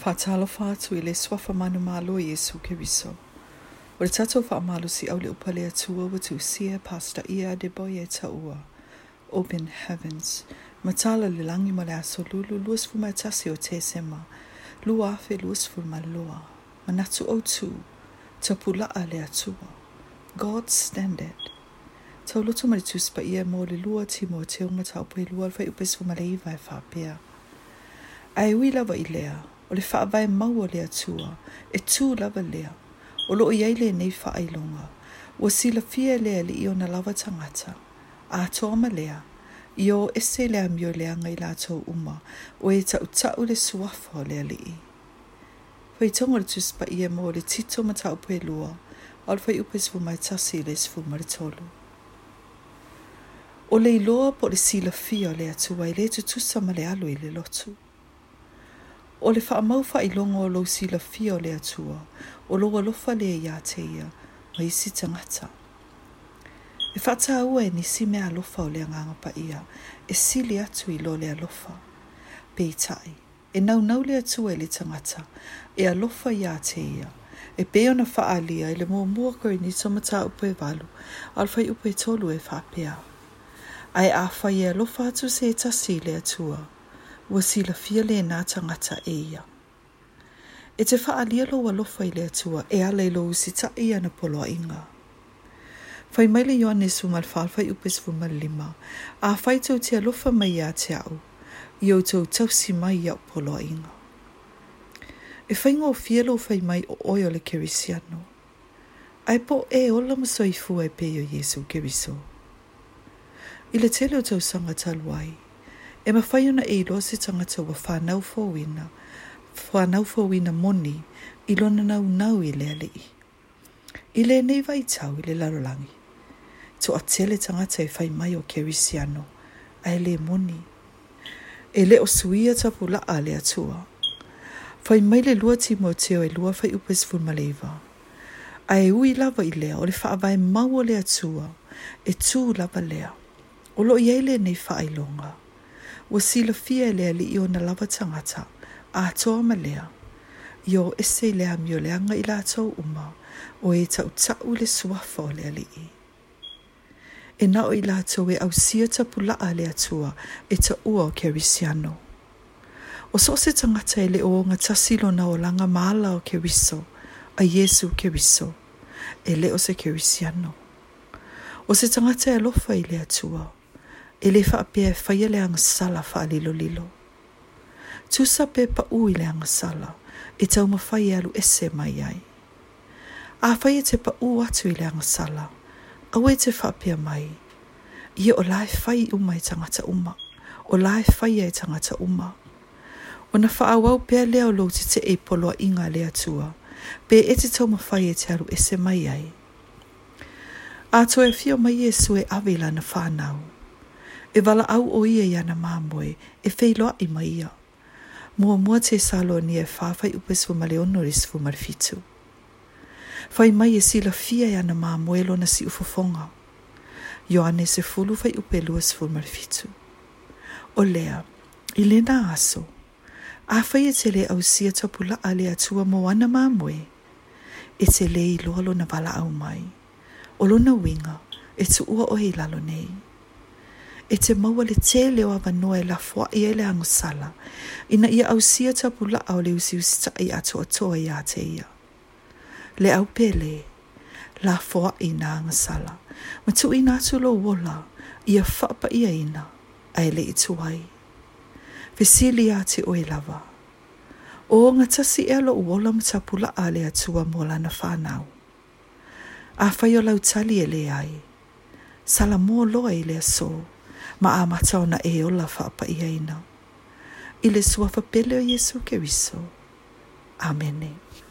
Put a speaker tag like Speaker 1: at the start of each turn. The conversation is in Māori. Speaker 1: Faatalofa atu i le suafa manu malo i Yesu Keriso. O le tatou faamalusi au le upa le atua ua tuusia pasta ia de adeboia ta taua open heavens matala le lagi ma le aso lulu luasfuma e tasi o tesema lua afe luasfuma loa manatu outu tapula'a le atua god standard tauloto ma le tusipaia mo le lua timoteo ma taupoi lua le faiupesfuma le iva e faapea ae ui lava i lea o le whaavai maua le atua, e tū lava lea, o loo iei le nei whaailonga, ua sila fia lea li i lava tangata, a toa ma lea, i o ese lea mio lea ngai lātou uma, o e tau tau le suafo lea li i. Whai tonga le tuspa i e mō le tito ma tau pue lua, al whai upe sfu mai tasi le sfu maritolu. O le iloa po le sila fia lea tuai le tutusa ma le alu i le lotu. O le wha mau i longo o lo si la fia o le atua, o lo wa lofa le ia te ia, ma isi tangata. E whata aua e nisi mea lofa o le anganga pa ia, e sili atu i lo le alofa. Pe i tai, e nau nau le atua e le tangata, e alofa ia te ia, e pe ona wha alia e le mua mua koe ni tomata upo e walu, alfai upo e tolu e wha pea. Ai a whai e alofa atu se e tasi le atua. Ai a whai e alofa atu se e tasi le atua ua sila fia le nga tangata e ia. E te wha alielo wa lofa i le atua e ala i lou si tae ana polo a inga. Fai maile yoane su mal falfai upes fu mal lima, a fai tau te alofa mai a te au, i o tau tau si mai i au polo a inga. E fai ngō fielo fai mai o oio le kerisiano. Ai po e ola maso i fua e peyo Jesu keriso. I le tele o tau sanga taluai, e ma fai ona eiro se tangata wa whanau fawina, whanau fawina moni i lona nau nau i le alii. I le nei vai tau i le larolangi. Tu a tele tangata e fai mai o kerisiano, a ele le moni. E le o suia tapu la a le atua. Fai mai le lua ti moteo e lua fai upes fun maleiva. A e ui lava i lea o le faa vai mau o le atua, e tu lava lea. O lo iele nei faa ilonga. longa. Wa sila fia le li i na lava tangata. A toa ma lea. Yo ese lea mio leanga i la tau uma. O e tau tau le suafa o lea li i. E nao i la tau e au sia ta pulaa lea tua. E ta ua o kerisiano. O so se tangata e le o nga tasilo na o langa maala o keriso. A Yesu keriso. E le o se kerisiano. O se tangata e lofa i lea tua. O se tangata e e le fa pe fa ye le ang sala fa li lo lilo tu sa pe pa u le ang sala e tau ma fa ye lu ese mai ai a fa ye te pa u atu le ang sala a we te fa pe mai Ie o lai fa i uma i e tanga uma o lai fa ye i tanga uma o na fa awau pe le o lo te te e polo a inga le atua pe e te tau ma fa ye te alu ese mai ai a to e fio mai yesu e avila na fa e wala au o ia ia na māmoe, e wheiloa i mai ia. Mua mua te salo ni e whawhai upe sfu maleono ri sfu marifitu. Whai mai e sila fia ia ana māmoe lona si ufofonga. Ioane se fulu whai upe lua sfu marifitu. O lea, i lena aso, a whai e te le au sia topula a le atua mo ana māmoe, e te le i loa lona wala au mai, o lona winga, e tu ua o hei lalo nei. e te maua le te leo ava noa e la fua i ele angu sala. Ina ia au sia ta pula au le usi usi ta i ato atoa e i ate ia. Le au pele, la fua i na angu sala. Ma tu ina atu lo wola, ia whapa ia ina, a ele i tuai. Vesili a te oe lava. O ngata si e lo wola ma ta pula a le atua mola na whanau. A whai o lau tali ele ai. Sala mō loa i lea soo ma amata ona e ola fa pa ia ina. Ile sua fa pele o Jesu ke riso. Amene.